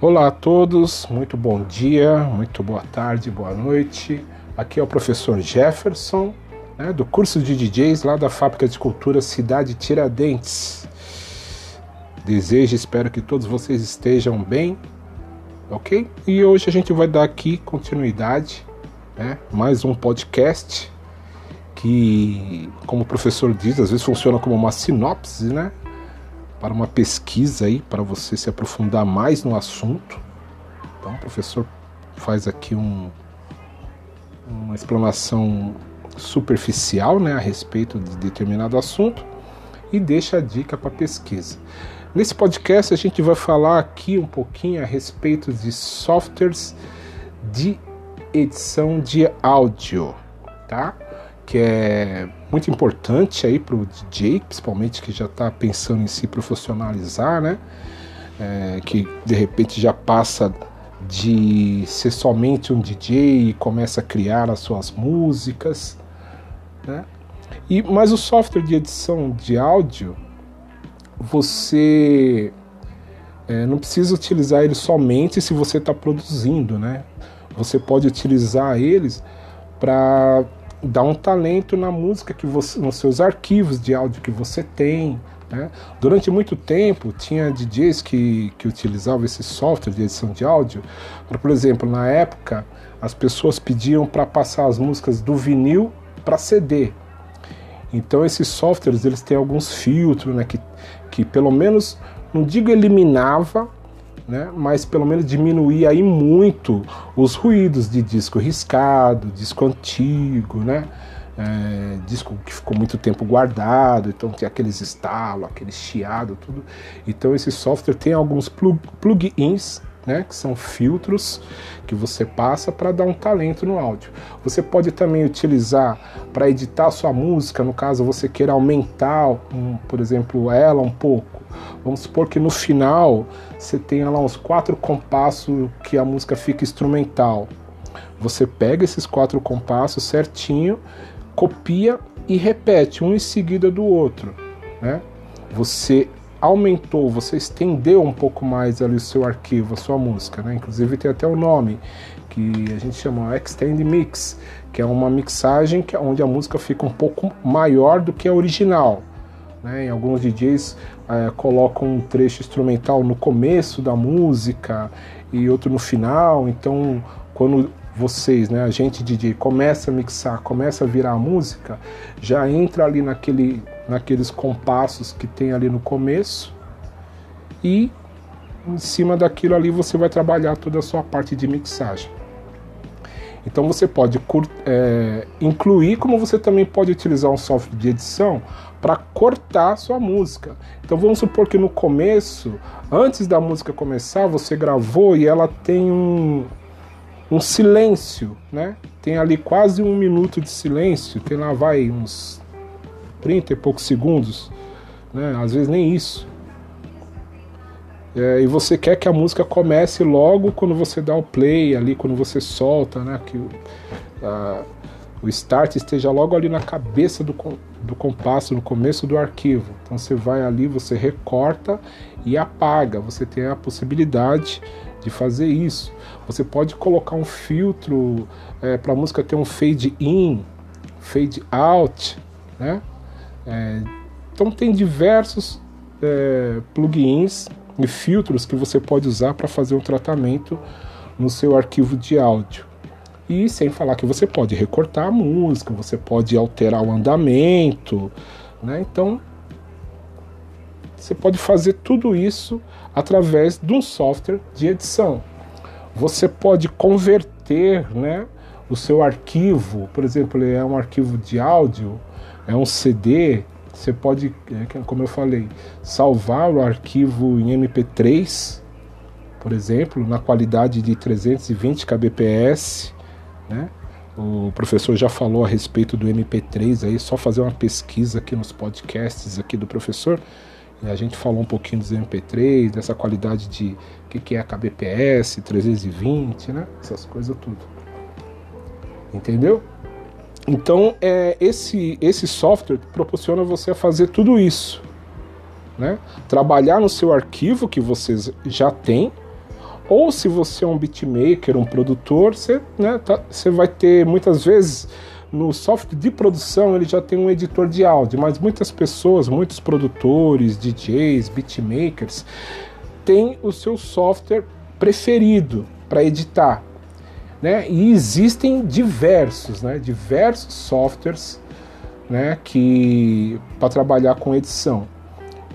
Olá a todos, muito bom dia, muito boa tarde, boa noite. Aqui é o professor Jefferson, né, do curso de DJs lá da Fábrica de Cultura Cidade Tiradentes. Desejo, espero que todos vocês estejam bem, ok? E hoje a gente vai dar aqui continuidade, né, mais um podcast que, como o professor diz, às vezes funciona como uma sinopse, né? Para uma pesquisa aí, para você se aprofundar mais no assunto. Então, o professor faz aqui um, uma explanação superficial né, a respeito de determinado assunto e deixa a dica para pesquisa. Nesse podcast a gente vai falar aqui um pouquinho a respeito de softwares de edição de áudio, tá? que é muito importante aí para o DJ, principalmente que já está pensando em se profissionalizar, né? É, que de repente já passa de ser somente um DJ e começa a criar as suas músicas, né? E mas o software de edição de áudio você é, não precisa utilizar ele somente se você está produzindo, né? Você pode utilizar eles para dá um talento na música que você, nos seus arquivos de áudio que você tem. Né? Durante muito tempo tinha DJs que, que utilizavam esse software de edição de áudio. Por exemplo, na época as pessoas pediam para passar as músicas do vinil para CD. Então esses softwares eles têm alguns filtros, né, que, que pelo menos não digo eliminava, né? mas pelo menos diminuir aí muito os ruídos de disco riscado, disco antigo, né? É, disco que ficou muito tempo guardado, então tem aqueles estalos, aquele chiado, tudo. Então esse software tem alguns plug plugins, né, que são filtros que você passa para dar um talento no áudio. Você pode também utilizar para editar sua música, no caso você queira aumentar, um, por exemplo, ela um pouco. Vamos supor que no final você tenha lá uns quatro compassos que a música fica instrumental. Você pega esses quatro compassos certinho, copia e repete um em seguida do outro, né? Você aumentou, você estendeu um pouco mais ali o seu arquivo, a sua música, né? Inclusive tem até o nome que a gente chama Extend Mix, que é uma mixagem que, é onde a música fica um pouco maior do que a original. Né? Em alguns DJs é, colocam um trecho instrumental no começo da música e outro no final. Então, quando vocês, né, a gente DJ, começa a mixar, começa a virar a música, já entra ali naquele, naqueles compassos que tem ali no começo e em cima daquilo ali você vai trabalhar toda a sua parte de mixagem. Então você pode é, incluir, como você também pode utilizar um software de edição para cortar sua música. Então vamos supor que no começo, antes da música começar, você gravou e ela tem um, um silêncio, né? Tem ali quase um minuto de silêncio, tem lá vai uns 30 e poucos segundos, né? Às vezes nem isso. É, e você quer que a música comece logo quando você dá o play ali, quando você solta, né? Que a, o start esteja logo ali na cabeça do, do compasso, no começo do arquivo. Então você vai ali, você recorta e apaga. Você tem a possibilidade de fazer isso. Você pode colocar um filtro é, para a música ter um fade in, fade out, né? É, então tem diversos é, plugins e filtros que você pode usar para fazer um tratamento no seu arquivo de áudio. E sem falar que você pode recortar a música, você pode alterar o andamento, né? Então você pode fazer tudo isso através de um software de edição. Você pode converter, né, o seu arquivo, por exemplo, é um arquivo de áudio, é um CD, você pode, é, como eu falei, salvar o arquivo em MP3, por exemplo, na qualidade de 320 kbps né? O professor já falou a respeito do MP3 aí, só fazer uma pesquisa aqui nos podcasts aqui do professor. E a gente falou um pouquinho dos MP3, dessa qualidade de o que, que é kbps, 320, né? Essas coisas tudo. Entendeu? Então, é, esse, esse software proporciona você fazer tudo isso. Né? Trabalhar no seu arquivo que vocês já têm, Ou se você é um beatmaker, um produtor, você, né, tá, você vai ter muitas vezes no software de produção ele já tem um editor de áudio, mas muitas pessoas, muitos produtores, DJs, beatmakers, têm o seu software preferido para editar. Né? E existem diversos, né? diversos softwares né? que para trabalhar com edição.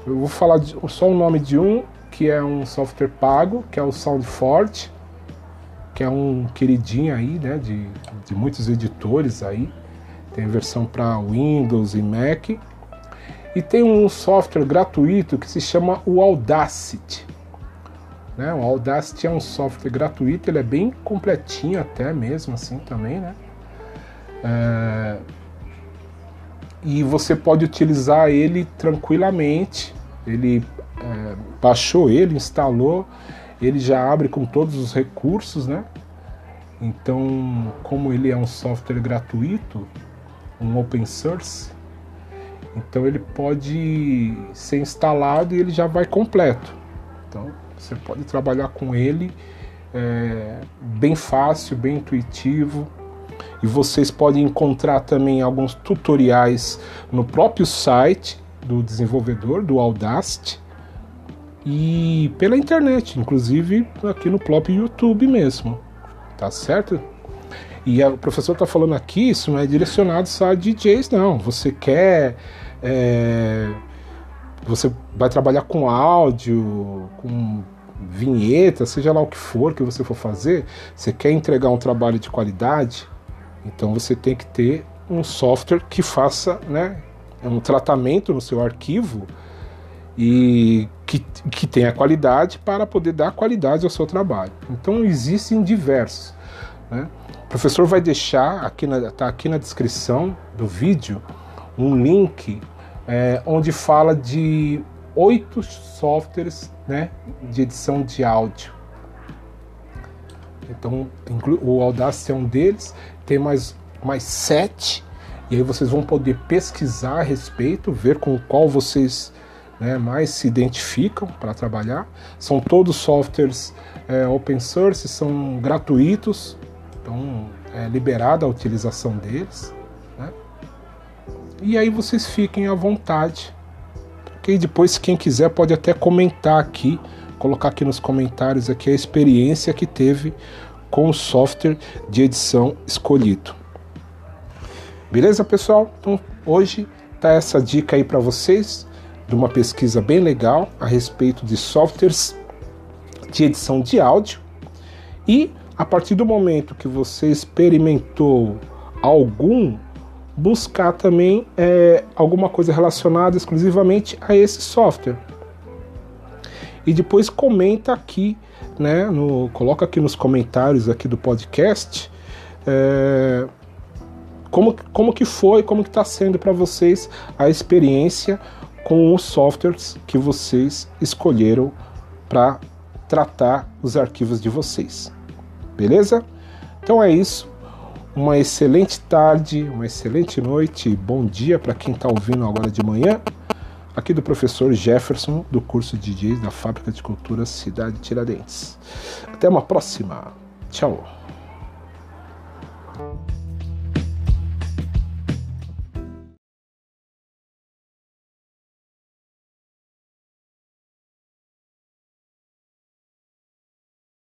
Eu vou falar de, só o nome de um que é um software pago, que é o SoundForge, que é um queridinho aí, né, de, de muitos editores aí. Tem versão para Windows e Mac. E tem um software gratuito que se chama o Audacity. Né? O Audacity é um software gratuito, ele é bem completinho até mesmo assim também, né? É... E você pode utilizar ele tranquilamente. Ele é, baixou ele, instalou, ele já abre com todos os recursos, né? Então, como ele é um software gratuito, um open source, então ele pode ser instalado e ele já vai completo. Então, você pode trabalhar com ele é, bem fácil, bem intuitivo. E vocês podem encontrar também alguns tutoriais no próprio site do desenvolvedor, do Audacity, e pela internet, inclusive aqui no próprio YouTube mesmo, tá certo? E o professor está falando aqui, isso não é direcionado só a DJs, não. Você quer. É, você vai trabalhar com áudio, com vinheta, seja lá o que for que você for fazer, você quer entregar um trabalho de qualidade, então você tem que ter um software que faça né, um tratamento no seu arquivo e que, que tenha qualidade para poder dar qualidade ao seu trabalho. Então existem diversos. Né? O professor vai deixar aqui na, tá aqui na descrição do vídeo um link é, onde fala de oito softwares né, de edição de áudio. Então o Audacity é um deles, tem mais, mais sete, e aí vocês vão poder pesquisar a respeito, ver com qual vocês né, mais se identificam para trabalhar. São todos softwares é, open source, são gratuitos, então é liberada a utilização deles. Né? E aí vocês fiquem à vontade. Porque depois quem quiser pode até comentar aqui, colocar aqui nos comentários aqui a experiência que teve com o software de edição escolhido. Beleza, pessoal? Então hoje tá essa dica aí para vocês de uma pesquisa bem legal a respeito de softwares de edição de áudio e a partir do momento que você experimentou algum, buscar também é, alguma coisa relacionada exclusivamente a esse software. E depois comenta aqui, né, no, coloca aqui nos comentários aqui do podcast é, como, como que foi, como que está sendo para vocês a experiência com os softwares que vocês escolheram para tratar os arquivos de vocês. Beleza? Então é isso uma excelente tarde, uma excelente noite, bom dia para quem está ouvindo agora de manhã. Aqui do professor Jefferson, do curso de DJs da Fábrica de Cultura Cidade Tiradentes. Até uma próxima. Tchau.